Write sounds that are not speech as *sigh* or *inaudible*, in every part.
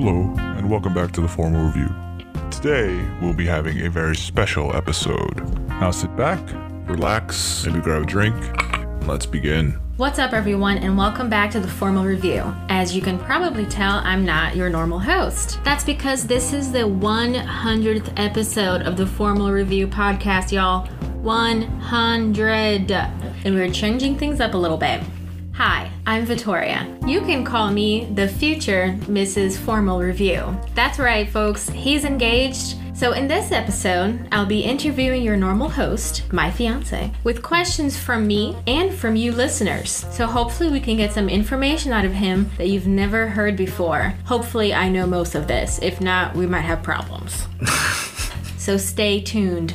Hello, and welcome back to the Formal Review. Today, we'll be having a very special episode. Now sit back, relax, maybe grab a drink, and let's begin. What's up, everyone, and welcome back to the Formal Review. As you can probably tell, I'm not your normal host. That's because this is the 100th episode of the Formal Review podcast, y'all. 100. And we're changing things up a little bit. Hi, I'm Vittoria. You can call me the future Mrs. Formal Review. That's right, folks, he's engaged. So, in this episode, I'll be interviewing your normal host, my fiance, with questions from me and from you listeners. So, hopefully, we can get some information out of him that you've never heard before. Hopefully, I know most of this. If not, we might have problems. *laughs* so, stay tuned.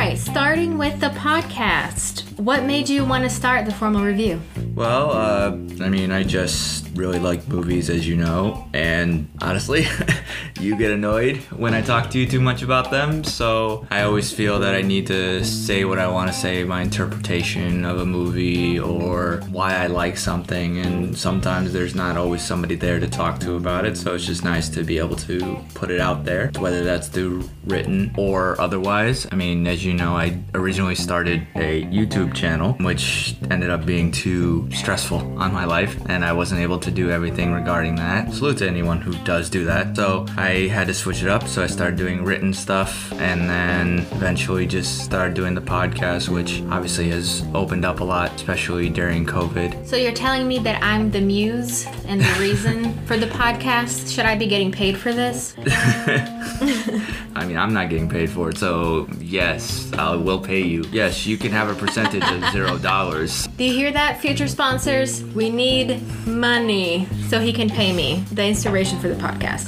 Right, starting with the podcast. What made you want to start the formal review? Well, uh, I mean, I just really like movies, as you know, and honestly, *laughs* you get annoyed when I talk to you too much about them, so I always feel that I need to say what I want to say, my interpretation of a movie, or why I like something, and sometimes there's not always somebody there to talk to about it, so it's just nice to be able to put it out there, whether that's through written or otherwise. I mean, as you know, I originally started a YouTube channel, which ended up being too stressful on my life, and I wasn't able to do everything regarding that. Salute to anyone who does do that. So I had to switch it up, so I started doing written stuff, and then eventually just started doing the podcast, which obviously has opened up a lot, especially during COVID. So you're telling me that I'm the muse and the reason *laughs* for the podcast? Should I be getting paid for this? *laughs* I mean, I'm not getting paid for it, so yes, I will pay you. Yes, you can have a percentage of zero dollars. Do you hear that, future sponsors? We need money so he can pay me the inspiration for the podcast.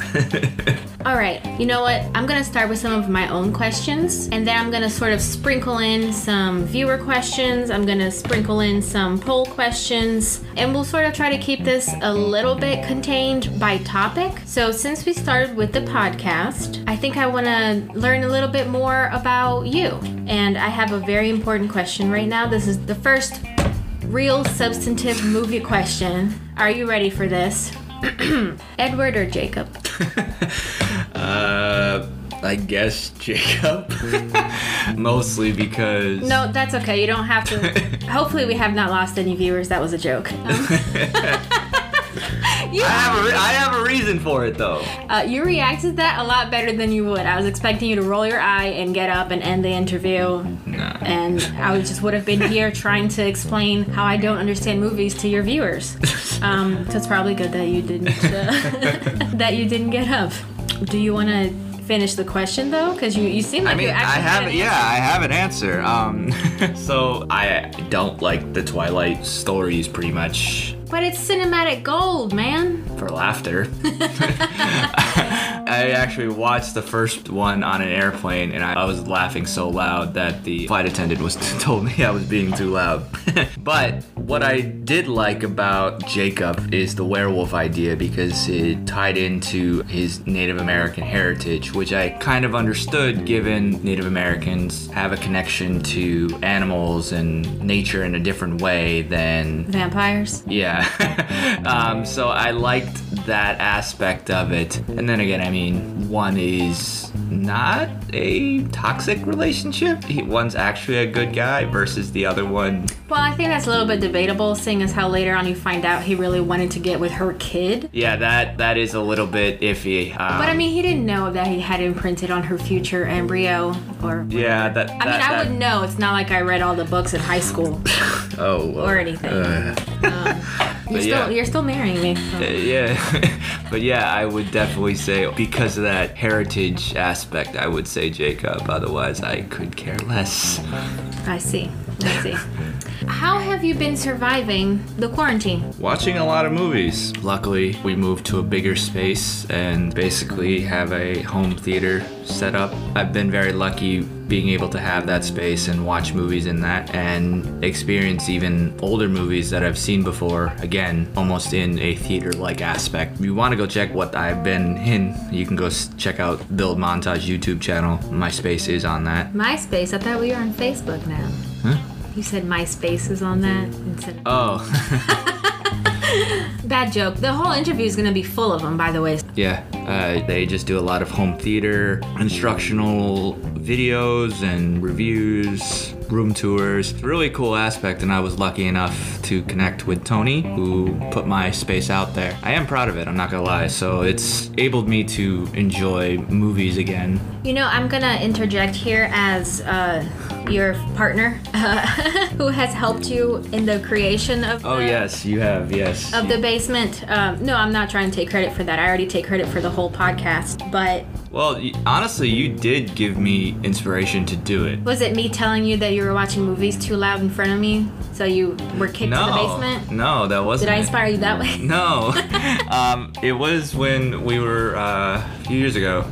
*laughs* All right, you know what? I'm gonna start with some of my own questions, and then I'm gonna sort of sprinkle in some viewer questions. I'm gonna sprinkle in some poll questions, and we'll sort of try to keep this a little bit contained by topic. So, since we started with the podcast, I think I wanna learn a little bit more about you. And I have a very important question right now. This is the first real substantive movie question. Are you ready for this? *clears throat* Edward or Jacob? *laughs* Uh, I guess Jacob. *laughs* Mostly because. No, that's okay. You don't have to. *laughs* Hopefully, we have not lost any viewers. That was a joke. Um, you, I have, a re- I have a reason for it though. uh, you reacted to that a lot better than you would. I was expecting you to roll your eye and get up and end the interview. Nah. And I would- just would have been here *laughs* trying to explain how I don't understand movies to your viewers. *laughs* Um, so it's probably good that you didn't uh, *laughs* that you didn't get up. Do you want to finish the question though? Because you you seem like I mean, you I actually had have, an yeah. I have an answer. Um, so I don't like the Twilight stories pretty much But it's cinematic gold, man. for laughter. *laughs* *laughs* I actually watched the first one on an airplane, and I, I was laughing so loud that the flight attendant was *laughs* told me I was being too loud. *laughs* but what I did like about Jacob is the werewolf idea because it tied into his Native American heritage, which I kind of understood given Native Americans have a connection to animals and nature in a different way than Vampires. yeah. *laughs* um, so I liked that aspect of it. And then again, I mean, one is not a toxic relationship. He, one's actually a good guy versus the other one. Well, I think that's a little bit debatable, seeing as how later on you find out he really wanted to get with her kid. Yeah, that that is a little bit iffy. Um, But I mean, he didn't know that he had imprinted on her future embryo, or yeah, that. I that, mean, I that- wouldn't know. It's not like I read all the books in high school *laughs* Oh, well, or anything. uh, You're but still yeah. you're still marrying me. so- yeah, *laughs* but yeah, I would definitely say because of that heritage aspect, I would say Jacob. Otherwise, I could care less. I see. See. How have you been surviving the quarantine? Watching a lot of movies. Luckily, we moved to a bigger space and basically have a home theater set up. I've been very lucky being able to have that space and watch movies in that and experience even older movies that I've seen before, again, almost in a theater like aspect. If you want to go check what I've been in, you can go check out Build Montage YouTube channel. My space is on that. MySpace. I thought we were on Facebook now. Huh? You said MySpace is on that instead of Oh, *laughs* bad joke. The whole interview is gonna be full of them, by the way. Yeah, uh, they just do a lot of home theater, instructional videos and reviews, room tours. Really cool aspect, and I was lucky enough to connect with Tony, who put my space out there. I am proud of it, I'm not gonna lie. So it's enabled me to enjoy movies again. You know, I'm gonna interject here as uh, your partner, uh, *laughs* who has helped you in the creation of. Oh, the, yes, you have, yes. Of the basement. Um, no, I'm not trying to take credit for that. I already take credit for the whole podcast. But Well, y- honestly, you did give me inspiration to do it. was it me telling you that you were watching movies too loud in front of me, so you were kicked no, to the basement? no, that wasn't. Did I it. inspire you that way? No, *laughs* um, it was when we were uh, a few years ago.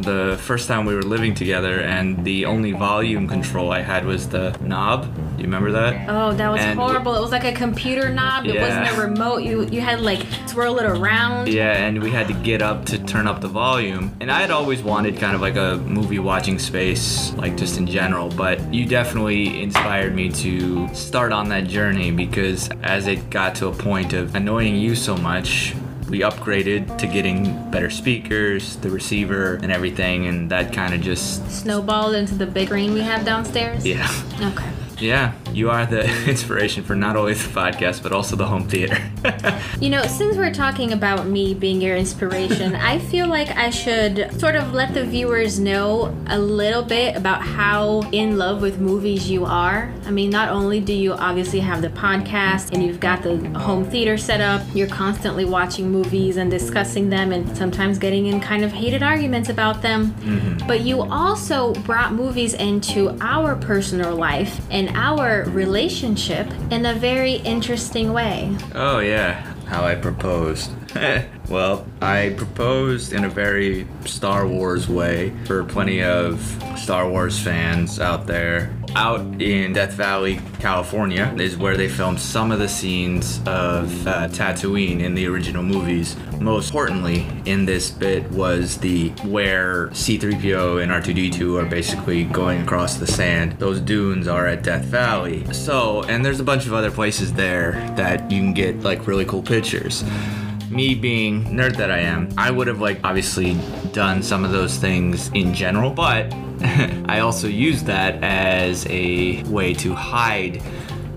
The first time we were living together, and the only volume control I had was the knob. Do you remember that? Oh, that was And- horrible. It was like a computer knob. It wasn't a remote. You you had like twirl it around. Yeah, and we had to get up to turn up the volume. And I had always wanted kind of like a movie watching space, like just in general. But you definitely inspired me to start on that journey because as it got to a point of annoying you so much, we upgraded to getting better speakers, the receiver, and everything. And that kind of just, Snowballed into the big screen we have downstairs. yeah. Okay. Yeah, you are the *laughs* inspiration for not only the podcast, but also the home theater. *laughs* You know, since we're talking about me being your inspiration, *laughs* I feel like I should sort of let the viewers know a little bit about how in love with movies you are. I mean, not only do you obviously have the podcast and you've got the home theater set up, you're constantly watching movies and discussing them and sometimes getting in kind of heated arguments about them, mm-hmm. but you also brought movies into our personal life and our relationship in a very interesting way. Oh yeah, how I proposed. *laughs* well, I proposed in a very Star Wars way for plenty of Star Wars fans out there. Out in Death Valley, California, is where they filmed some of the scenes of uh, Tatooine in the original movies. Most importantly, in this bit was the where C-3PO and R2D2 are basically going across the sand. Those dunes are at Death Valley. So, and there's a bunch of other places there that you can get like really cool pictures me being nerd that I am, I would have like obviously done some of those things in general, but *laughs* I also used that as a way to hide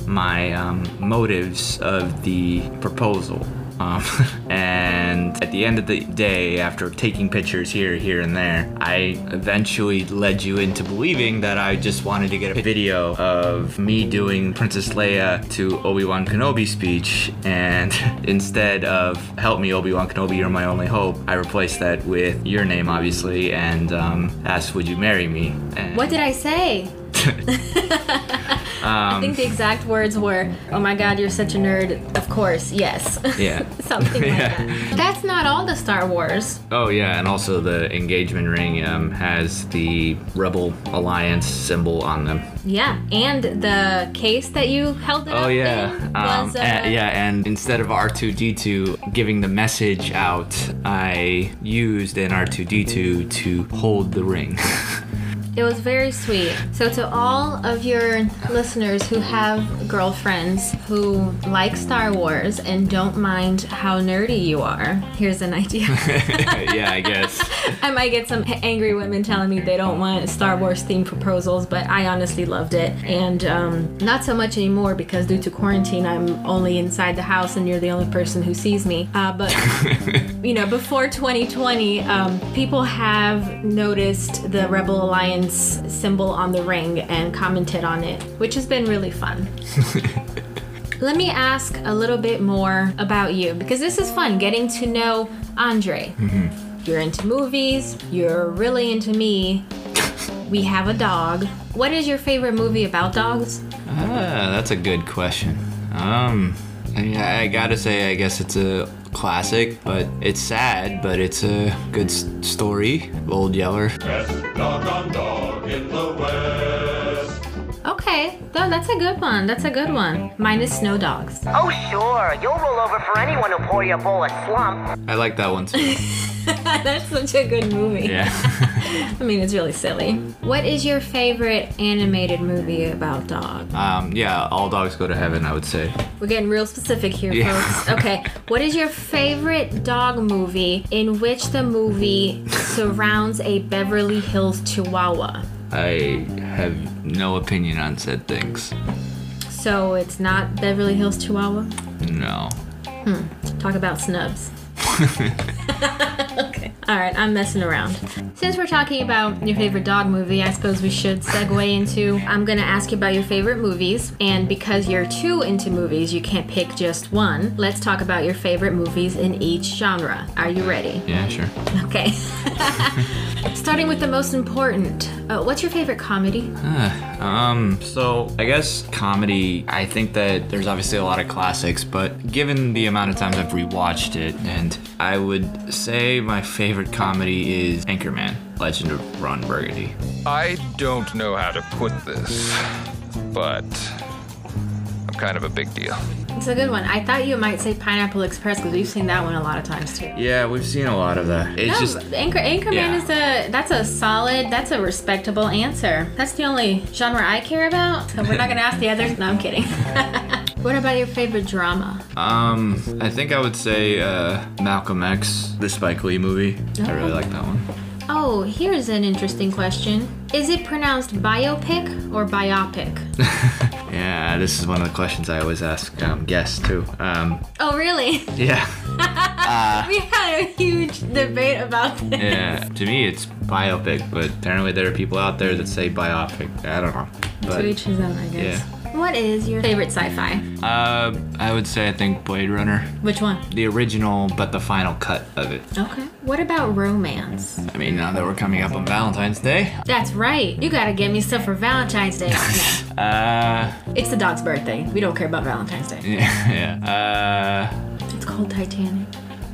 my um, motives of the proposal. Um, *laughs* and at the end of the day, after taking pictures here, here, and there, I eventually led you into believing that I just wanted to get a video of me doing Princess Leia to Obi Wan Kenobi speech, and *laughs* instead of "Help me, Obi Wan Kenobi, you're my only hope," I replaced that with your name, obviously, and um, asked, "Would you marry me?" And What did I say? *laughs* I Um, think the exact words were, "Oh my God, you're such a nerd." Of course, yes. Yeah. *laughs* Something like Yeah. that. That's not all the Star Wars. Oh yeah, and also the engagement ring um, has the Rebel Alliance symbol on them. Yeah, and the case that you held it Oh yeah, in um, uh, a- yeah, and instead of R2D2 giving the message out, I used an R2D2 to hold the ring. *laughs* It was very sweet. So, to all of your listeners who have girlfriends who like Star Wars and don't mind how nerdy you are, here's an idea. *laughs* yeah, I guess. *laughs* I might get some angry women telling me they don't want Star Wars themed proposals, but I honestly loved it. And um, not so much anymore because due to quarantine, I'm only inside the house and you're the only person who sees me. Uh, but, *laughs* you know, before 2020, um, people have noticed the Rebel Alliance symbol on the ring and commented on it, which has been really fun. *laughs* Let me ask a little bit more about you because this is fun getting to know Andre. You're into movies, you're really into me, *laughs* we have a dog. What is your favorite movie about dogs? Ah, that's a good question. Um, I, mean, I gotta say, I guess it's a classic, but it's sad, but it's a good s- story. Old Yeller. Best dog on dog in the. Okay, no, that's a good one. That's a good one. Mine is Snow Dogs. Oh, sure. You'll roll over for anyone who'll pour you a bowl of slump. I like that one too. *laughs* that's such a good movie. Yeah. *laughs* I mean, it's really silly. What is your favorite animated movie about dogs? um, yeah, all dogs go to heaven, I would say. We're getting real specific here, Yeah. folks. *laughs* Okay, what is your favorite dog movie in which the movie surrounds a Beverly Hills Chihuahua? I have no opinion on said things. So it's not Beverly Hills Chihuahua? No. Hmm. Talk about snubs. *laughs* *laughs* okay. All right, I'm messing around. Since we're talking about your favorite dog movie, I suppose we should segue into I'm to ask you about your favorite movies. And because you're too into movies, you can't pick just one. Let's talk about your favorite movies in each genre. Are you ready? Yeah, sure. Okay. *laughs* Starting with the most important. Uh, what's your favorite comedy? *sighs* Um, so I guess comedy, I think that there's obviously a lot of classics, but given the amount of times I've rewatched it, and I would say my favorite comedy is Anchorman, Legend of Ron Burgundy. I don't know how to put this, but I'm kind of a big deal. It's a good one. I thought you might say Pineapple Express because we've seen that one a lot of times too. Yeah, we've seen a lot of that. It's No, just Anchor Anchorman yeah. is a that's a solid, that's a respectable answer. That's the only genre I care about. So we're not gonna ask the others. No, I'm kidding. *laughs* what about your favorite drama? um, I think I would say uh, Malcolm X, the Spike Lee movie. I really like that one. Oh, here's an interesting question. Is it pronounced biopic or biopic? *laughs* Yeah, this is one of the questions I always ask um, guests too. Um, Oh, really? yeah. *laughs* we had a huge debate about this. Yeah, to me it's biopic, but apparently there are people out there that say biopic. I don't know. To But each his own, I guess. What is your favorite sci-fi? uh, I would say I think Blade Runner, Which one? the original, but the final cut of it. Okay. What about romance? I mean, now that we're coming up on Valentine's Day, That's right. You gotta get me stuff for Valentine's Day. *laughs* uh, it's the dog's birthday. We don't care about Valentine's Day. *laughs* yeah, yeah. Uh, It's called Titanic.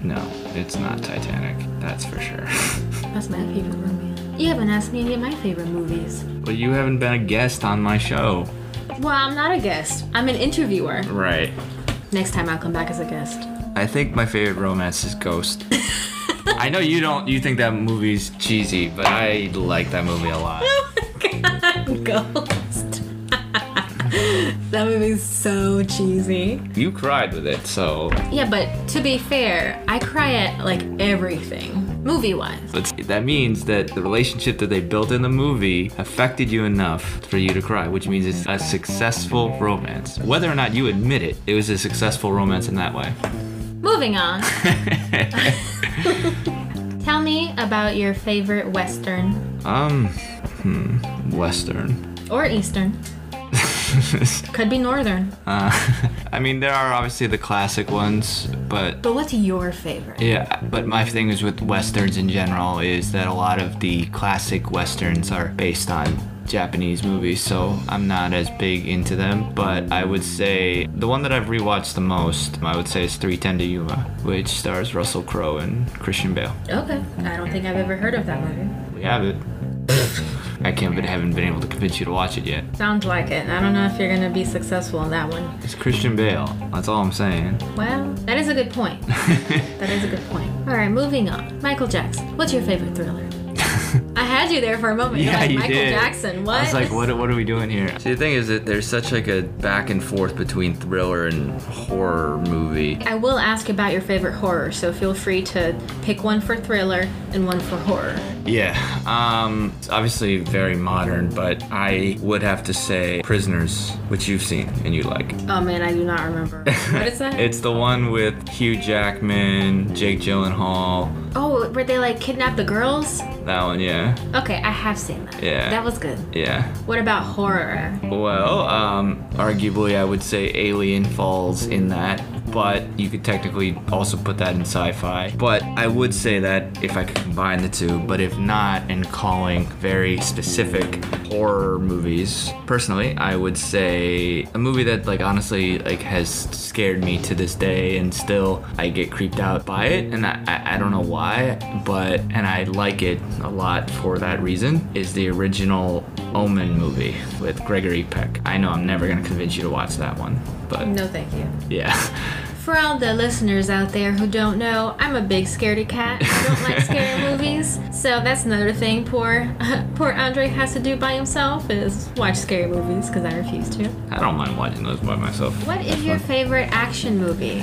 no, it's not Titanic. That's for sure. *laughs* That's my favorite romance. You haven't asked me any of my favorite movies. Well, you haven't been a guest on my show, Well, I'm not a guest. I'm an interviewer. right? Next time I'll come back as a guest. I think my favorite romance is Ghost. *laughs* I know you don't. You think that movie's cheesy, but I like that movie a lot. *laughs* Oh Ghost. *laughs* that movie's so cheesy. You cried with it, so Yeah, but to be fair, I cry at like everything, movie wise. but that means that the relationship that they built in the movie affected you enough for you to cry, which means it's a successful romance. Whether or not you admit it, it was a successful romance in that way. Moving on. *laughs* Tell me about your favorite Western Um, hmm, Western. or Eastern. *laughs* Could be Northern. Uh, *laughs* I mean, there are obviously the classic ones, but But what's your favorite? Yeah, but my thing is with westerns in general is that a lot of the classic westerns are based on Japanese movies, so I'm not as big into them. But I would say the one that I've rewatched the most, I would say, is 310 to Yuma, which stars Russell Crowe and Christian Bale. Okay. I don't think I've ever heard of that movie. We have it. *laughs* I can't, but haven't been able to convince you to watch it yet. Sounds like it. I don't know if you're gonna be successful in that one. It's Christian Bale. That's all I'm saying. Well, that is a good point. *laughs* that is a good point. All right, moving on. Michael Jackson. What's your favorite thriller? *laughs* I had you there for a moment. You're Yeah, like, you Michael did. Jackson. What? I was like, what, what are we doing here? See, the thing is that there's such like a back and forth between thriller and horror movie. I will ask about your favorite horror, so feel free to pick one for thriller and one for horror. Yeah, um, it's obviously very modern, but I would have to say Prisoners, which you've seen and you like. Oh man, I do not remember. *laughs* What is that? It's the one with Hugh Jackman, Jake Gyllenhaal. oh, where they like kidnap the girls? That one, yeah, Okay, I have seen that. Yeah. That was good. yeah. What about horror? Well, um, arguably, I would say Alien falls in that but you could technically also put that in sci-fi. But I would say that if I could combine the two, but if not, in calling very specific horror movies, personally, I would say a movie that like honestly like has scared me to this day, and still I get creeped out by it, and I I, I don't know why, but and I like it a lot for that reason. Is the original Omen movie with Gregory Peck. I know I'm never gonna convince you to watch that one, but No, thank you. yeah. *laughs* For all the listeners out there who don't know, I'm a big scaredy cat. I don't like *laughs* scary movies, so that's another thing poor *laughs* poor Andre has to do by himself is watch scary movies because I refuse to. I don't mind watching those by myself. What is your favorite action movie?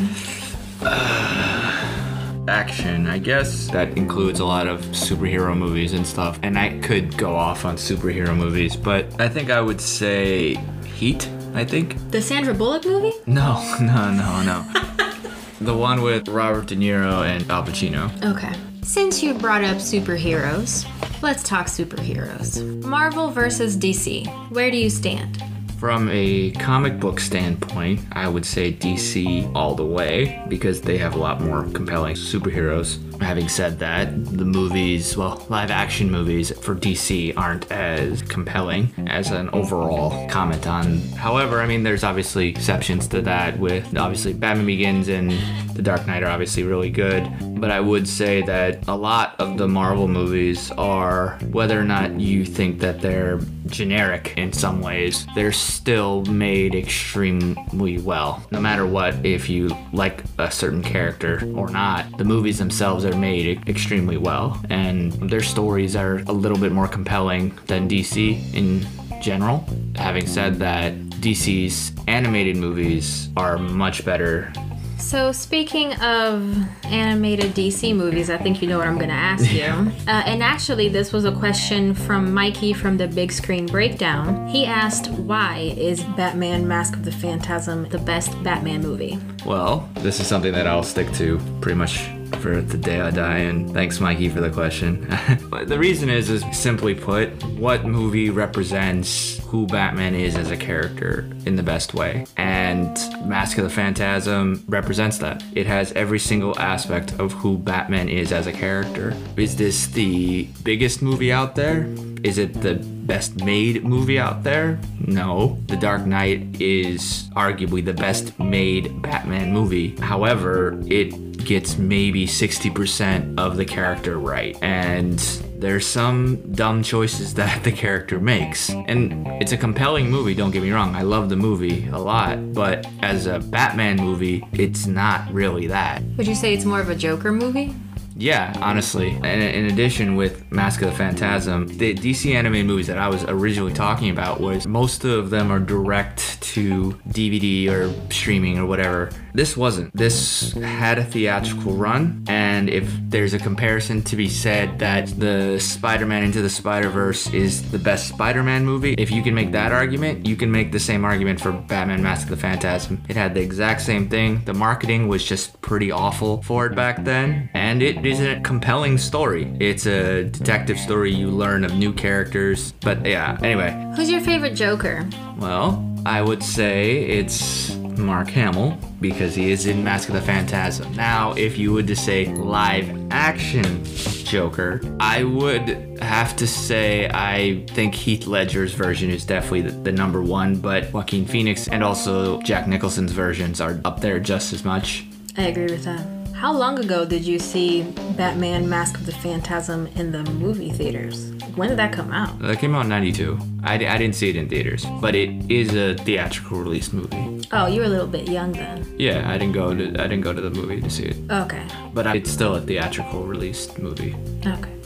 *sighs* action, I guess. That includes a lot of superhero movies and stuff. And I could go off on superhero movies, but I think I would say Heat, I think. The Sandra Bullock movie? No, *laughs* no, no, no. *laughs* the one with Robert De Niro and Al Pacino. Okay. Since you brought up superheroes, let's talk superheroes. Marvel versus DC. Where do you stand? From a comic book standpoint, I would say DC all the way because they have a lot more compelling superheroes. Having said that, the movies, well, live action movies for DC aren't as compelling as an overall comment on. However, I mean, there's obviously exceptions to that with obviously Batman Begins and The Dark Knight are obviously really good. But I would say that a lot of the Marvel movies are, whether or not you think that they're generic in some ways, they're still made extremely well. No matter what, if you like a certain character or not, the movies themselves are made extremely well. And their stories are a little bit more compelling than DC in general. Having said that, DC's animated movies are much better So, speaking of animated DC movies, I think you know what I'm going to ask you. *laughs* Uh, and actually, this was a question from Mikey from the Big Screen Breakdown. He asked, Why is Batman Mask of the Phantasm the best Batman movie? Well, this is something that I'll stick to pretty much for the day I die, and thanks, Mikey, for the question. *laughs* The reason is, is simply put, what movie represents who Batman is as a character in the best way? And Mask of the Phantasm represents that. It has every single aspect of who Batman is as a character. Is this the biggest movie out there? Is it the best made movie out there? No. The Dark Knight is arguably the best made Batman movie. However, it gets maybe 60% of the character right. And there's some dumb choices *laughs* that the character makes. And it's a compelling movie, don't get me wrong. I love the movie a lot. But as a Batman movie, it's not really that. Would you say it's more of a Joker movie? Yeah, honestly. And in addition, with Mask of the Phantasm, the DC animated movies that I was originally talking about was most of them are direct to DVD or streaming or whatever. This wasn't. This had a theatrical run, and if there's a comparison to be said that the Spider-Man Into the Spider-Verse is the best Spider-Man movie, if you can make that argument, you can make the same argument for Batman Mask of the Phantasm. It had the exact same thing. The marketing was just pretty awful for it back then, and it is a compelling story. It's a detective story. You learn of new characters, but yeah. Anyway, Who's your favorite Joker? well, I would say it's Mark Hamill because he is in Mask of the Phantasm. Now, if you would to say live action Joker, I would have to say I think Heath Ledger's version is definitely the, the number one, but Joaquin Phoenix and also Jack Nicholson's versions are up there just as much. I agree with that. How long ago did you see Batman Mask of the Phantasm in the movie theaters? When did that come out? Uh, that came out in 92. I, I didn't see it in theaters, but it is a theatrical release movie. Oh, you were a little bit young then. Yeah, I didn't go to I didn't go to the movie to see it, Okay. but I, it's still a theatrical released movie. Okay.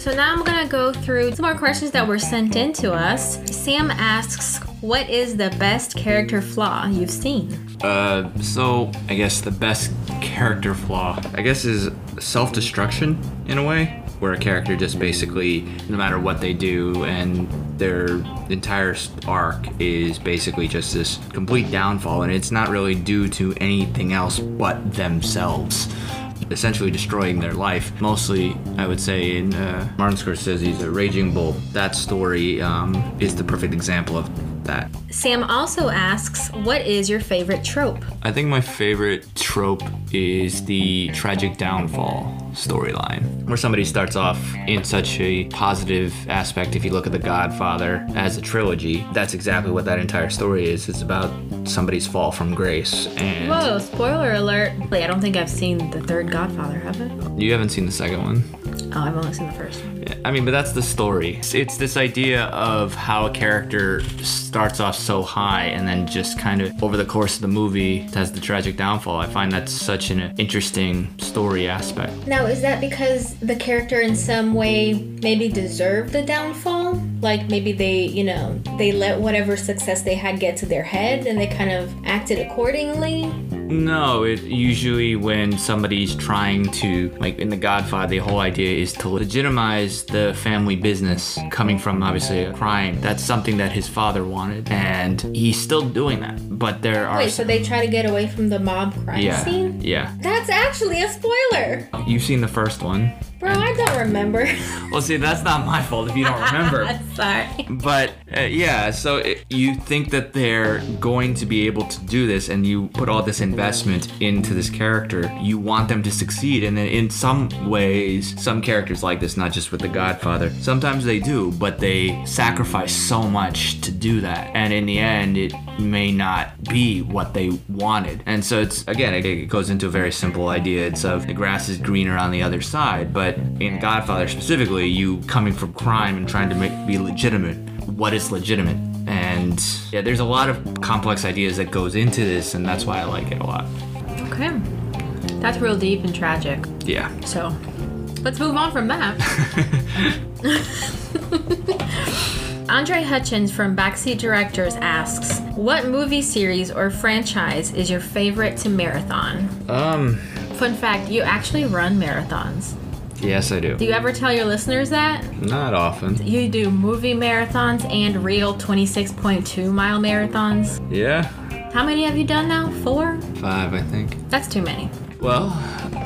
So now I'm gonna go through some more questions that were sent in to us. Sam asks, "What is the best character flaw you've seen?" Uh, so I guess the best character flaw, I guess, is self-destruction in a way, where a character just basically, no matter what they do, and their entire arc is basically just this complete downfall, and it's not really due to anything else but themselves. Essentially destroying their life. Mostly, I would say, in uh, Martin Scorsese's A Raging Bull. That story um, is the perfect example of that. Sam also asks, What is your favorite trope? I think my favorite trope is the tragic downfall storyline, where somebody starts off in such a positive aspect. If you look at The Godfather as a trilogy, that's exactly what that entire story is. It's about somebody's fall from grace. And Whoa, spoiler alert. Wait, I don't think I've seen the third Godfather, have I? you haven't seen the second one. Oh, I've only seen the first one. Yeah, I mean, but that's the story. It's, it's this idea of how a character starts off so high and then just kind of over the course of the movie has the tragic downfall. I find that's such an interesting story aspect. Now, is that because the character in some way maybe deserved the downfall? Like maybe they, you know, they let whatever success they had get to their head and they kind of acted accordingly? No, it usually when somebody's trying to like in The Godfather, the whole idea is to legitimize the family business coming from obviously a crime. That's something that his father wanted, and he's still doing that. But there are Wait, so they try to get away from the mob crime yeah, scene? yeah. That's actually a spoiler. You've seen the first one. Bro, I don't remember. *laughs* Well, see, that's not my fault if you don't remember. *laughs* Sorry. But uh, yeah, so it, you think that they're going to be able to do this, and you put all this investment into this character. You want them to succeed, and then in some ways, some characters like this, not just with The Godfather, sometimes they do, but they sacrifice so much to do that, and in the end, it may not be what they wanted. And so it's again, it, it goes into a very simple idea. It's of the grass is greener on the other side, but in Godfather specifically, you coming from crime and trying to make be legitimate. What is legitimate? And yeah, there's a lot of complex ideas that goes into this, and that's why I like it a lot. Okay. That's real deep and tragic. Yeah. So, let's move on from that. *laughs* *laughs* Andre Hutchins from Backseat Directors asks, "What movie series or franchise is your favorite to marathon?" Um. Fun fact: You actually run marathons. Yes, I do. Do you ever tell your listeners that? Not often. You do movie marathons and real 26.2 mile marathons. Yeah. How many have you done now? Four? Five, I think. That's too many. Well,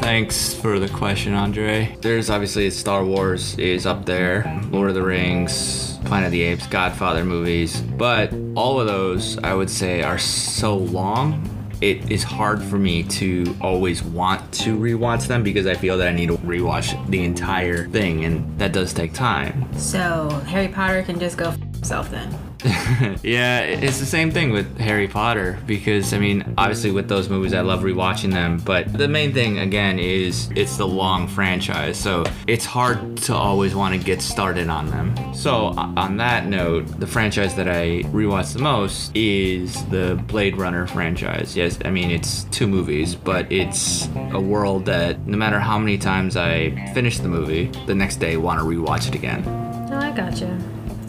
thanks for the question, Andre. There's obviously Star Wars is up there, Lord of the Rings, Planet of the Apes, Godfather movies, but all of those I would say are so long. It is hard for me to always want to rewatch them because I feel that I need to rewatch the entire thing, and that does take time. So, Harry Potter can just go f- himself then. *laughs* yeah, it's the same thing with Harry Potter because I mean, obviously with those movies I love rewatching them, but the main thing again is it's the long franchise. So, it's hard to always want to get started on them. So, on that note, the franchise that I rewatch the most is the Blade Runner franchise. Yes, I mean, it's two movies, but it's a world that no matter how many times I finish the movie, the next day want to rewatch it again. Oh, I gotcha.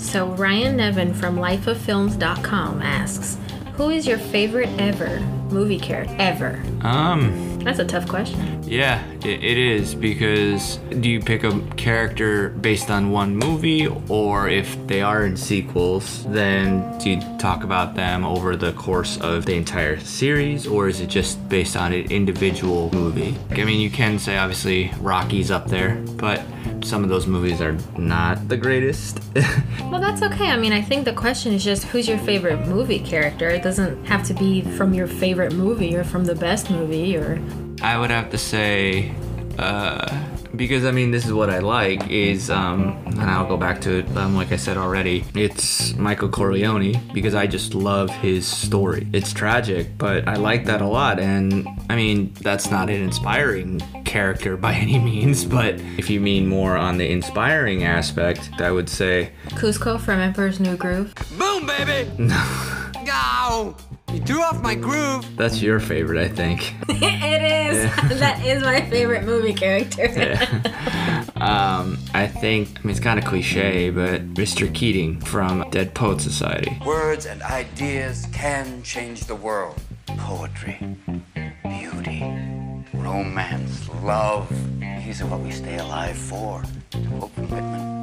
So, Ryan Nevin from lifeoffilms.com asks, Who is your favorite ever movie character? Ever. Um, That's a tough question. Yeah, it, it is because do you pick a character based on one movie, or if they are in sequels, then do you talk about them over the course of the entire series, or is it just based on an individual movie? I mean, you can say obviously Rocky's up there, but some of those movies are not the greatest. *laughs* Well, that's okay. I mean, I think the question is just who's your favorite movie character? It doesn't have to be from your favorite movie or from the best movie or. I would have to say, uh, because I mean, this is what I like is, um, and I'll go back to it, um, like I said already, it's Michael Corleone because I just love his story. It's tragic, but I like that a lot. And I mean, that's not an inspiring character *laughs* by any means, but if you mean more on the inspiring aspect, I would say, Kuzco from Emperor's New Groove. Boom, baby! *laughs* No. Ow! You threw off my groove. that's your favorite, I think. *laughs* it is. *laughs* that is my favorite movie character. *laughs* yeah. Um, I think, I mean, it's kind of cliche, but Mr. Keating from Dead Poet Society. Words and ideas can change the world. Poetry, beauty, romance, love. These are what we stay alive for. To quote from Whitman,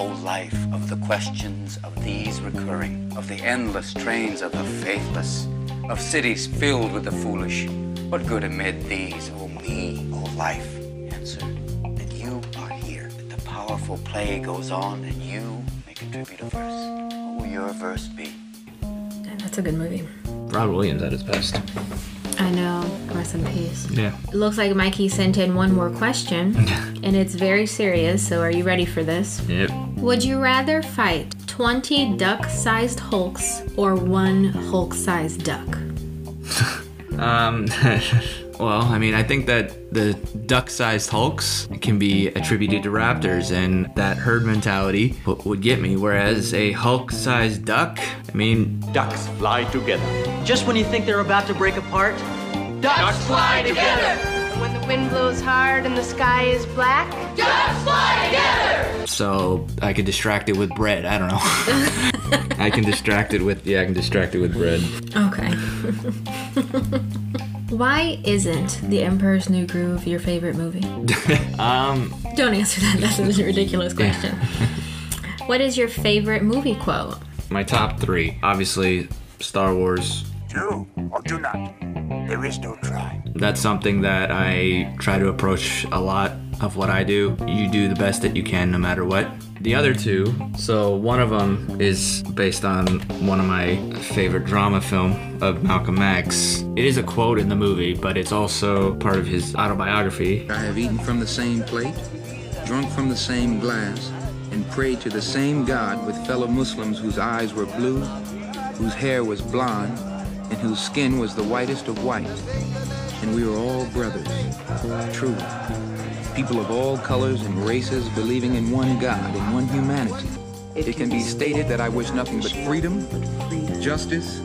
me, oh life of the questions of these recurring, of the endless trains of the faithless, of cities filled with the foolish. What good amid these, oh me, oh life? Answer that you are here, that the powerful play goes on and you may contribute a verse. What will your verse be? That's a good movie. Rod Williams at his best. I know. Rest in peace. Yeah. It looks like Mikey sent in one more question, *laughs* and it's very serious. So, are you ready for this? Yep. Would you rather fight 20 duck sized Hulks or one Hulk sized duck? *laughs* Um, *laughs* well, I mean, I think that the duck-sized hulks can be attributed to raptors, and that herd mentality w- would get me. Whereas a hulk-sized duck, I mean, Ducks fly together. Just when you think they're about to break apart, Ducks fly together. When the wind blows hard and the sky is black, ducks fly together. So I could distract it with bread. I don't know. *laughs* I can distract it with yeah, I can distract it with bread. Okay. *laughs* Why isn't The Emperor's New Groove your favorite movie? *laughs* um. Don't answer that. That's a ridiculous question. what is your favorite movie quote? My top three, obviously, Star Wars. Do or do not. There is no try. That's something that I try to approach a lot of what I do. You do the best that you can no matter what. The other two, so one of them is based on one of my favorite drama film of Malcolm X. It is a quote in the movie, but it's also part of his autobiography. I have eaten from the same plate, drunk from the same glass, and prayed to the same God with fellow Muslims whose eyes were blue, whose hair was blonde, and whose skin was the whitest of white. And we were all brothers, truly. People of all colors and races believing in one God and one humanity. It can be stated that I wish nothing but freedom, justice,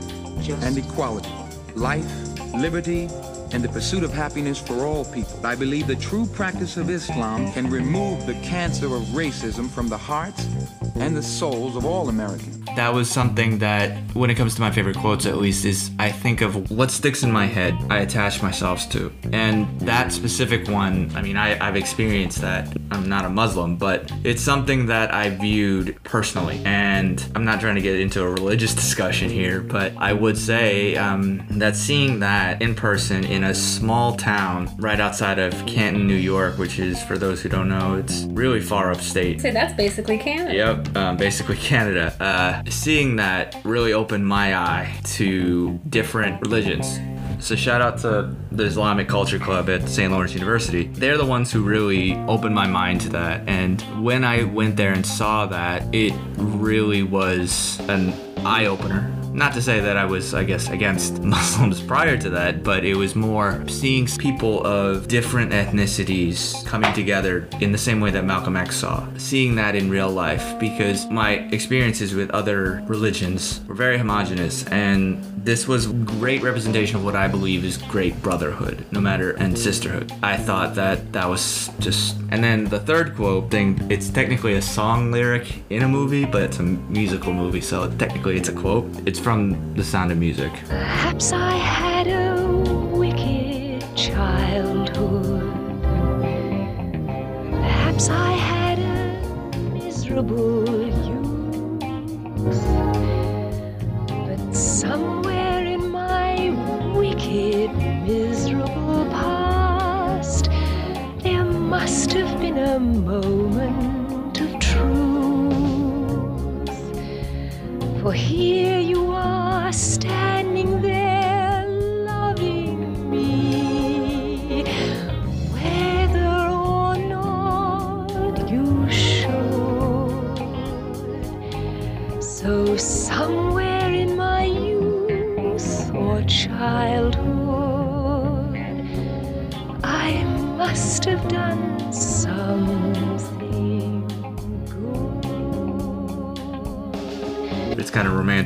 and equality, life, liberty, and the pursuit of happiness for all people. I believe the true practice of Islam can remove the cancer of racism from the hearts and the souls of all Americans. That was something that, when it comes to my favorite quotes at least, is I think of what sticks in my head, I attach myself to. And that specific one, I mean, I, I've experienced that. I'm not a Muslim, but it's something that I viewed personally. And I'm not trying to get into a religious *laughs* discussion here, but I would say um, that seeing that in person in a small town right outside of Canton, New York, which is, for those who don't know, it's really far upstate. So that's basically Canada. Yep, um, basically *laughs* Canada. Uh, seeing that really opened my eye to different religions. So shout out to the Islamic Culture Club at St. Lawrence University. They're the ones who really opened my mind to that. And when I went there and saw that, it really was an eye opener. Not to say that I was, I guess, against *laughs* Muslims prior to that, but it was more seeing people of different ethnicities coming together in the same way that Malcolm X saw. Seeing that in real life, because my experiences with other religions were very homogenous, and this was great representation of what I believe is great brotherhood, no matter, and sisterhood. I thought that that was just. And then the third quote thing, it's technically a song lyric in a movie, but it's a musical movie, so technically it's a quote. It's from The Sound of Music. Perhaps I had a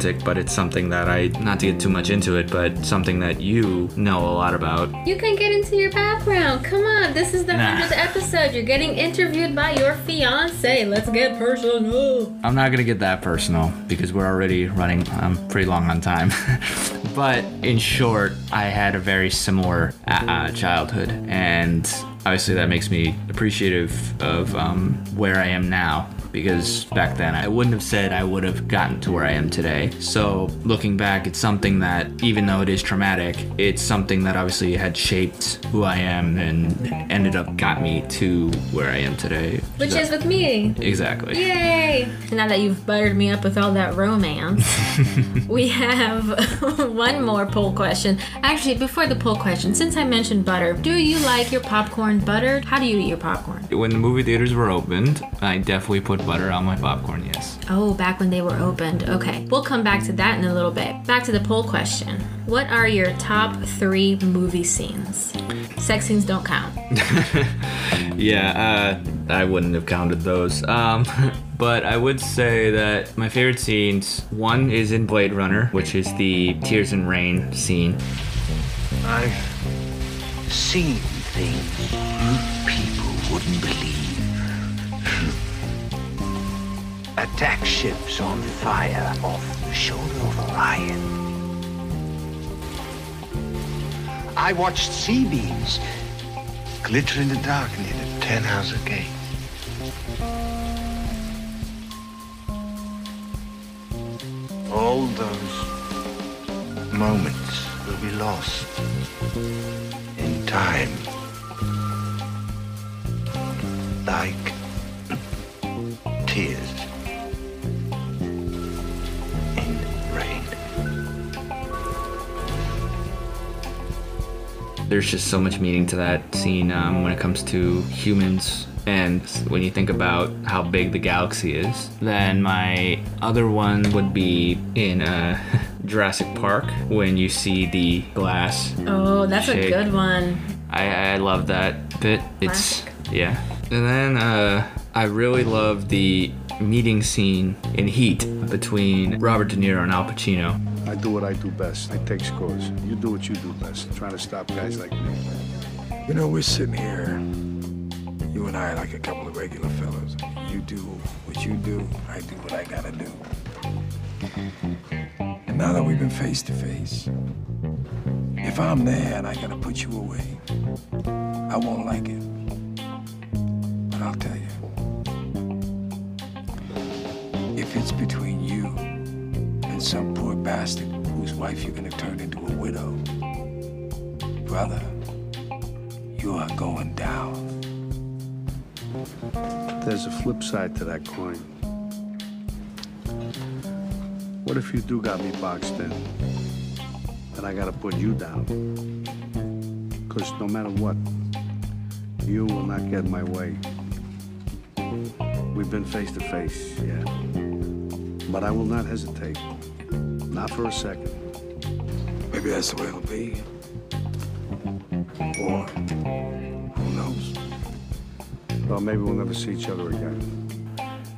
romantic, but it's something that I, not to get too much into it, but something that you know a lot about. You can get into your background. Come on, this is the Nah. 100th episode. You're getting interviewed by your fiance. Let's get personal. I'm not gonna get that personal because we're already running um, pretty long on time. *laughs* but in short, I had a very similar uh, uh, childhood, and obviously that makes me appreciative of um, where I am now because back then I wouldn't have said I would have gotten to where I am today. So looking back, it's something that even though it is traumatic, it's something that obviously had shaped who I am and ended up got me to where I am today. Which is with me. Exactly. Yay! Now that you've buttered me up with all that romance, *laughs* we have *laughs* one more poll question. Actually, before the poll question, since I mentioned butter, do you like your popcorn buttered? How do you eat your popcorn? When the movie theaters were opened, I definitely put butter on my popcorn, yes. Oh, back when they were opened. Okay. We'll come back to that in a little bit. Back to the poll question. What are your top three movie scenes? Sex scenes don't count. *laughs* yeah, uh, I wouldn't have counted those. Um, *laughs* but I would say that my favorite scenes one is in Blade Runner, which is the Tears and Rain scene. I've seen things you people wouldn't believe. Attack ships on fire off the shoulder of Orion. I watched C-beams glitter in the dark near the Tannhäuser Gate. All those moments will be lost in time. There's just so much meaning to that scene um, when it comes to humans. And when you think about how big the galaxy is, then my other one would be in uh, *laughs* Jurassic Park when you see the glass. Oh, that's shake. a good one. I, I love that bit. It's yeah. And then uh, I really love the meeting scene in Heat between Robert De Niro and Al Pacino. I do what I do best. I take scores. You do what you do best. Trying to stop guys like me. You know, we're sitting here, you and I, like a couple of regular fellows. You do what you do, I do what I gotta do. And now that we've been face to face, if I'm there and I gotta put you away, I won't like it. But I'll tell you, if it's between you and some poor bastard whose wife you're gonna turn into a widow, brother, you are going down. There's a flip side to that coin. What if you do got me boxed in? Then I gotta put you down. Because no matter what, you will not get my way. We've been face to face, yeah. But I will not hesitate. Not for a second. Maybe that's the way it'll be. Or, who knows? Well, maybe we'll never see each other again.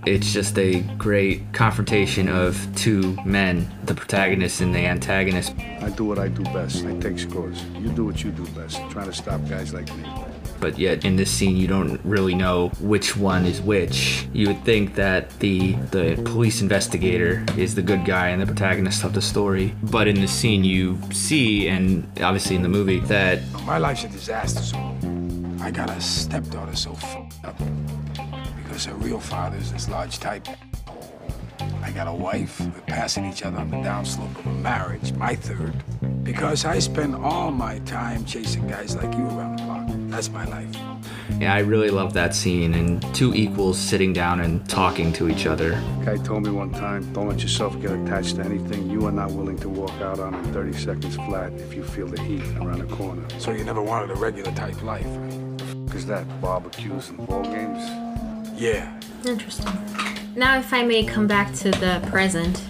It's just a great confrontation of two men, the protagonist and the antagonist. I do what I do best. I take scores. You do what you do best. Trying to stop guys like me. But yet in this scene you don't really know which one is which. You would think that the the police investigator is the good guy and the protagonist of the story. But in this scene you see and obviously in the movie that My life's a disaster zone. I got a stepdaughter so f***ed up because her real father's this large type. I got a wife. We're passing each other on the downslope of a marriage, my third. Because I spend all my time chasing guys like you around the. That's my life. yeah, I really love that scene and two equals sitting down and talking to each other. Guy told me one time, don't let yourself get attached to anything you are not willing to walk out on in 30 seconds flat if you feel the heat around the corner. So you never wanted a regular type life. Cause that? Barbecues and ball games? Yeah. Interesting. Now, if I may come back to the present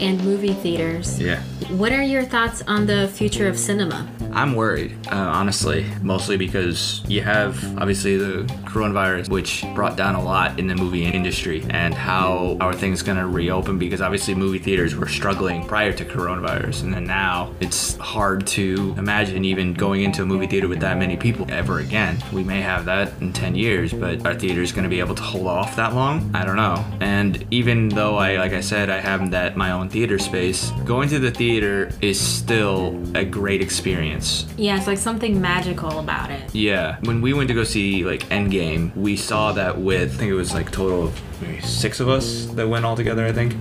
and movie theaters, Yeah. what are your thoughts on the future of cinema? I'm worried, uh, honestly, mostly because you have obviously the coronavirus, which brought down a lot in the movie industry, and how are things going to reopen? Because obviously, movie theaters were struggling prior to coronavirus, and then now it's hard to imagine even going into a movie theater with that many people ever again. We may have that in 10 years, but are theaters going to be able to hold off that long? I don't know. And even though I, like I said, I have that my own theater space, going to the theater is still a great experience. Yeah, it's like something magical about it. Yeah, when we went to go see like Endgame, we saw that with I think it was like total of maybe six of us that went all together. I think.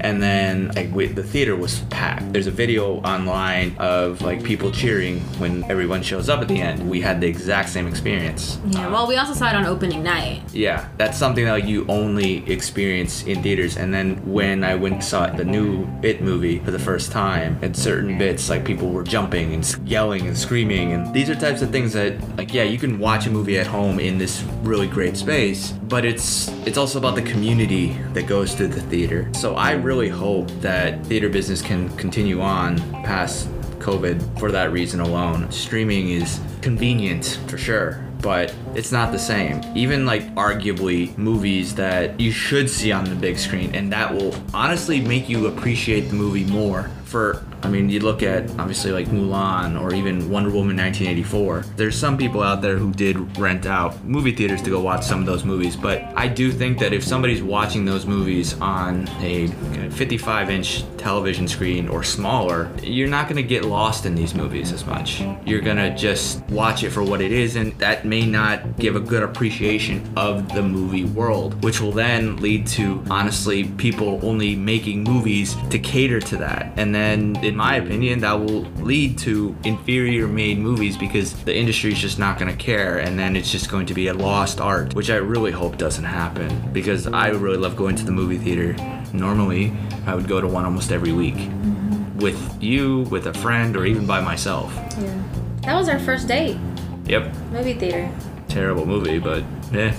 And then like we, the theater was packed. There's a video online of like people cheering when everyone shows up at the end. We had the exact same experience. Yeah, um, well, we also saw it on opening night. Yeah, that's something that like, you only experience in theaters. And then when I went and saw the new It movie for the first time, at certain bits, like people were jumping and yelling and screaming. And these are types of things that, like, yeah, you can watch a movie at home in this really great space, but it's it's also about the community that goes to the theater. So I really hope that theater business can continue on past COVID for that reason alone. Streaming is convenient for sure, but it's not the same. Even like arguably movies that you should see on the big screen, and that will honestly make you appreciate the movie more. For I mean, you look at obviously like Mulan or even Wonder Woman 1984. There's some people out there who did rent out movie theaters to go watch some of those movies, but I do think that if somebody's watching those movies on a 55 inch television screen or smaller, you're not gonna get lost in these movies as much. You're gonna just watch it for what it is, and that may not give a good appreciation of the movie world, which will then lead to honestly people only making movies to cater to that. And then, in my opinion, that will lead to inferior made movies because the industry is just not gonna care, and then it's just going to be a lost art, which I really hope doesn't happen because I really love going to the movie theater. Normally, I would go to one almost every week mm-hmm. with you, with a friend, or even by myself. Yeah. That was our first date. Yep, Movie theater. terrible movie, but yeah.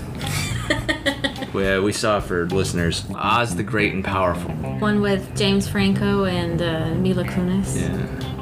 *laughs* yeah, we saw for listeners. Oz the Great and Powerful. One with James Franco and uh, Mila Kunis. Yeah.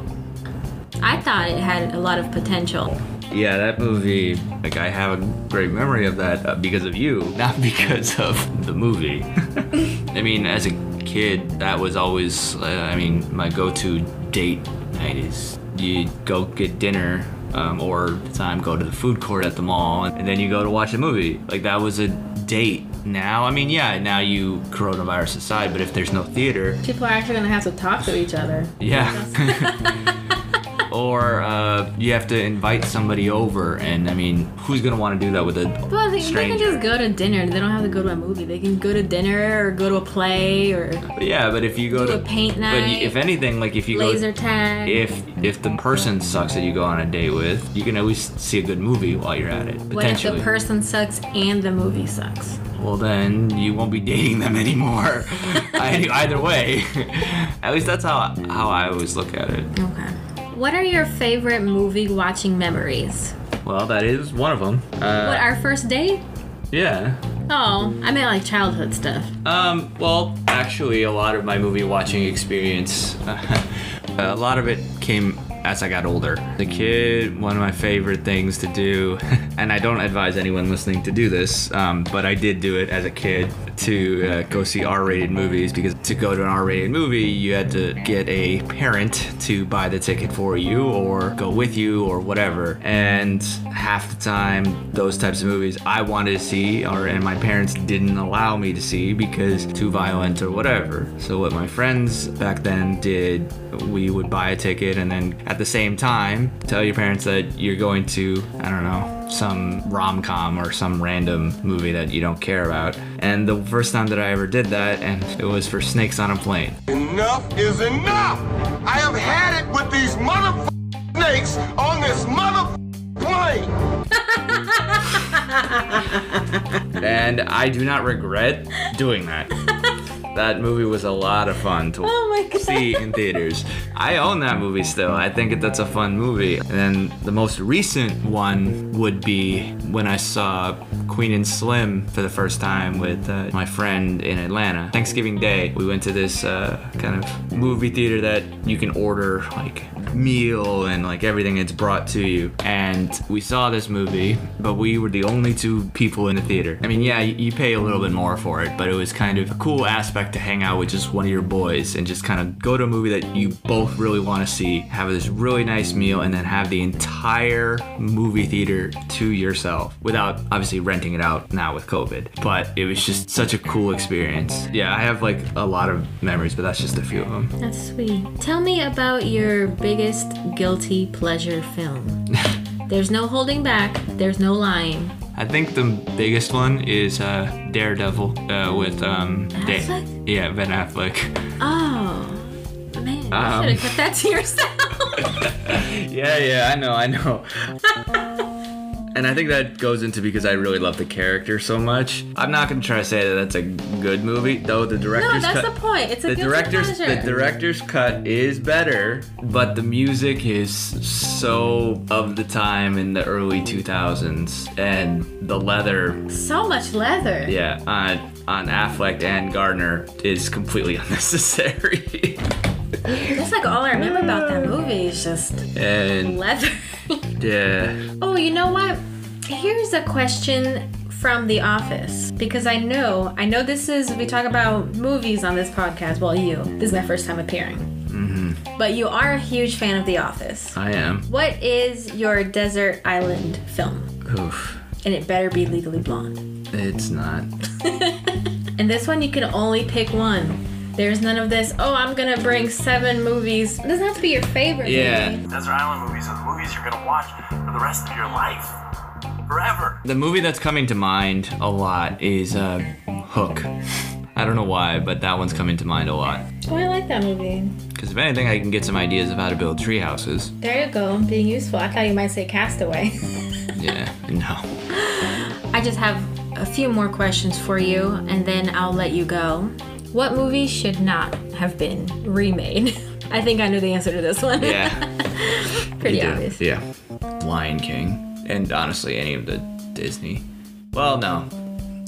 I thought it had a lot of potential. Yeah, that movie, like, I have a great memory of that uh, because of you, *laughs* not because of the movie. *laughs* I mean, as a kid, that was always, uh, I mean, my go to date night is you go get dinner. Um, or the time go to the food court at the mall and then you go to watch a movie like that was a date now i mean yeah now you coronavirus aside but if there's no theater People are actually gonna have to talk to each other. yeah. *laughs* or uh, you have to invite somebody over, and I mean, who's gonna want to do that with a Well, they, they can just go to dinner. They don't have to go to a movie. They can go to dinner or go to a play or yeah, but if you go to a paint but night, if anything, like if you laser go, tag. if if the person sucks that you go on a date with, you can at least see a good movie while you're at it. what if the person sucks and the movie sucks? Well, then you won't be dating them *laughs* anymore. *laughs* I- Either way, *laughs* at least that's how how I always look at it. Okay. What are your favorite movie watching memories? Well, that is one of them. Uh, what, our first date? yeah. Oh, I meant like childhood stuff. Um, well, actually, a lot of my movie watching experience, a lot of it came as I got older. The kid, one of my favorite things to do, *laughs* and I don't advise anyone listening to do this, um, but I did do it as a kid to uh, go see R-rated movies because to go to an R-rated movie, you had to get a parent to buy the ticket for you or go with you or whatever. And half the time, those types of movies I wanted to see, or and my parents didn't allow me to see because too violent or whatever. So what my friends back then did, we would buy a ticket and then at the same time tell your parents that you're going to, I don't know, some rom-com or some random movie that you don't care about. And the first time that I ever did that, and it was for Snakes on a Plane. Enough is enough! I have had it with these mother snakes on this mother plane! *laughs* and I do not regret doing that. That movie was a lot of fun to Oh see in theaters. I own that movie still. I think that's a fun movie. And then the most recent one would be when I saw Queen and Slim for the first time with uh, my friend in Atlanta. Thanksgiving Day, we went to this uh, kind of movie theater that you can order like meal and like everything it's brought to you. And we saw this movie, but we were the only two people in the theater. I mean, yeah, you pay a little bit more for it, but it was kind of a cool aspect perfect to hang out with just one of your boys and just kind of go to a movie that you both really want to see, have this really nice meal, and then have the entire movie theater to yourself without obviously renting it out now with COVID. But it was just such a cool experience. Yeah, I have like a lot of memories, but that's just a few of them. That's sweet. Tell me about your biggest guilty pleasure film. *laughs* There's no holding back, there's no lying. I think the biggest one is uh, Daredevil uh, with um, Da- yeah Ben Affleck. Oh, man. Um, you should have kept that to yourself. *laughs* *laughs* yeah, yeah, I know, I know. *laughs* and I think that goes into because I really love the character so much. I'm not gonna try to say that that's a good movie, though. The director's cut. no, that's cut, the point. It's a the director's pleasure. the director's cut is better, but the music is so of the time in the early 2000s, and the leather, so much leather. yeah, on on Affleck and Garner is completely *laughs* unnecessary. That's like all I remember about that movie is just and leather. yeah, oh, you know what? Here's a question from The Office because I know I know this is we talk about movies on this podcast. Well, you this is my first time appearing, hmm but you are a huge fan of The Office. I am. What is your desert island film? Oof, And it better be Legally Blonde. it's not. *laughs* And this one, you can only pick one. There's none of this. Oh, I'm gonna bring seven movies. It doesn't have to be your favorite. Yeah. movie. Desert Island movies are the movies you're gonna watch for the rest of your life. Forever. The movie that's coming to mind a lot is uh, Hook. I don't know why, but that one's coming to mind a lot. Oh, I like that movie. Because if anything, I can get some ideas of how to build tree houses. There you go, being useful. I thought you might say Castaway. *laughs* Yeah, no. I just have a few more questions for you, and then I'll let you go. What movie should not have been remade? *laughs* I think I knew the answer to this one. Yeah. *laughs* Pretty obvious. Yeah. Lion King. And honestly, any of the Disney. Well, no.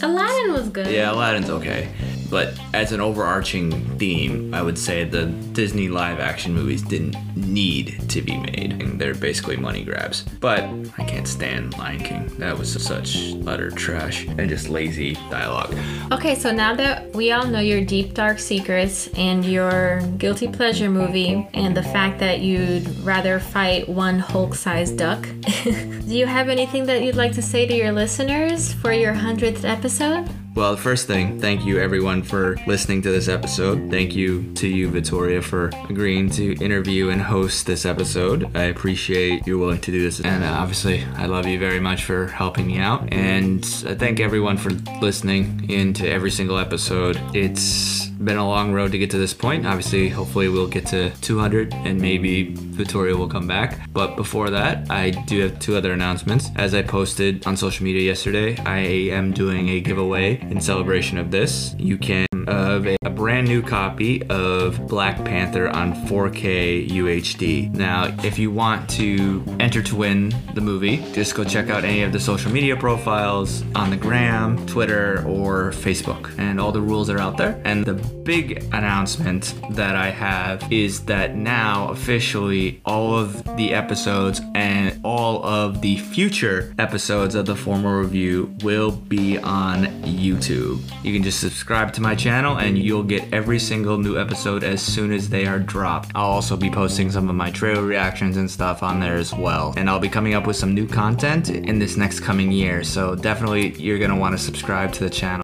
Aladdin was good. Yeah, Aladdin's okay. But as an overarching theme, I would say the Disney live action movies didn't need to be made. And they're basically money grabs. But I can't stand Lion King. That was such utter trash and just lazy dialogue. Okay, so now that we all know your deep dark secrets and your guilty pleasure movie and the fact that you'd rather fight one Hulk sized duck, *laughs* do you have anything that you'd like to say to your listeners for your 100th episode? Well, first thing, thank you everyone for listening to this episode. Thank you to you, Victoria, for agreeing to interview and host this episode. I appreciate you willing to do this. And uh, obviously, I love you very much for helping me out. And I thank everyone for listening into every single episode. It's been a long road to get to this point. Obviously, hopefully, we'll get to 200 and maybe Victoria will come back. But before that, I do have two other announcements. As I posted on social media yesterday, I am doing a giveaway in celebration of this. You can of a, a brand new copy of Black Panther on 4K UHD. Now, if you want to enter to win the movie, just go check out any of the social media profiles on the gram, Twitter, or Facebook. And all the rules are out there. And the big announcement that I have is that now officially all of the episodes and all of the future episodes of the formal review will be on YouTube. You can just subscribe to my channel and you'll get every single new episode as soon as they are dropped. I'll also be posting some of my trailer reactions and stuff on there as well. And I'll be coming up with some new content in this next coming year. So definitely you're want to subscribe to the channel.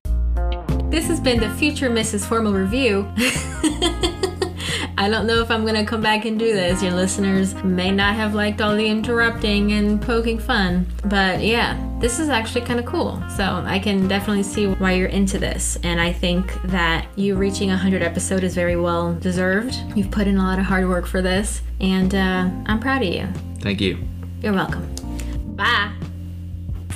This has been the future Mrs. Formal Review. *laughs* I don't know if I'm gonna come back and do this. Your listeners may not have liked all the interrupting and poking fun, but yeah, this is actually kind of cool. So I can definitely see why you're into this, and I think that you reaching 100 episode is very well deserved. You've put in a lot of hard work for this, and uh, I'm proud of you. Thank you. You're welcome. Bye.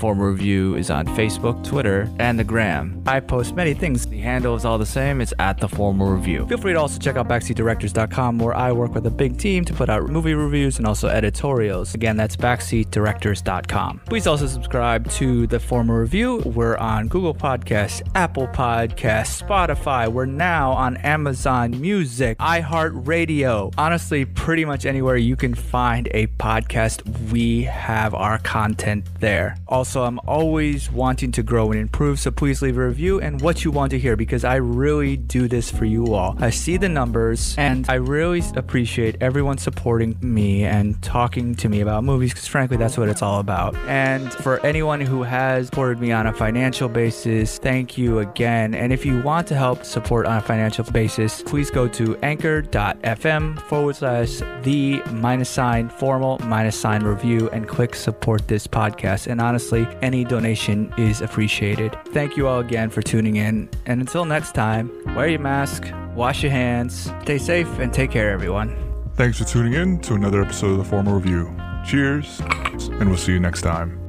Formal Review is on Facebook, Twitter, and the Gram. I post many things. The handle is all the same. It's at the Formal Review. Feel free to also check out backseatdirectors.com where I work with a big team to put out movie reviews and also editorials. Again, that's backseatdirectors.com. Please also subscribe to the Formal Review. We're on Google Podcasts, Apple Podcasts, Spotify. We're now on Amazon Music, iHeartRadio. Honestly, pretty much anywhere you can find a podcast, we have our content there. Also, Also, I'm always wanting to grow and improve, so please leave a review and what you want to hear because I really do this for you all. I see the numbers and I really appreciate everyone supporting me and talking to me about movies because, frankly, that's what it's all about. And for anyone who has supported me on a financial basis, thank you again. And if you want to help support on a financial basis, please go to anchor.fm forward slash the minus sign formal minus sign review and click support this podcast. And honestly, any donation is appreciated. Thank you all again for tuning in. And until next time, wear your mask, wash your hands, stay safe, and take care, everyone. Thanks for tuning in to another episode of the Formal Review. Cheers, and we'll see you next time.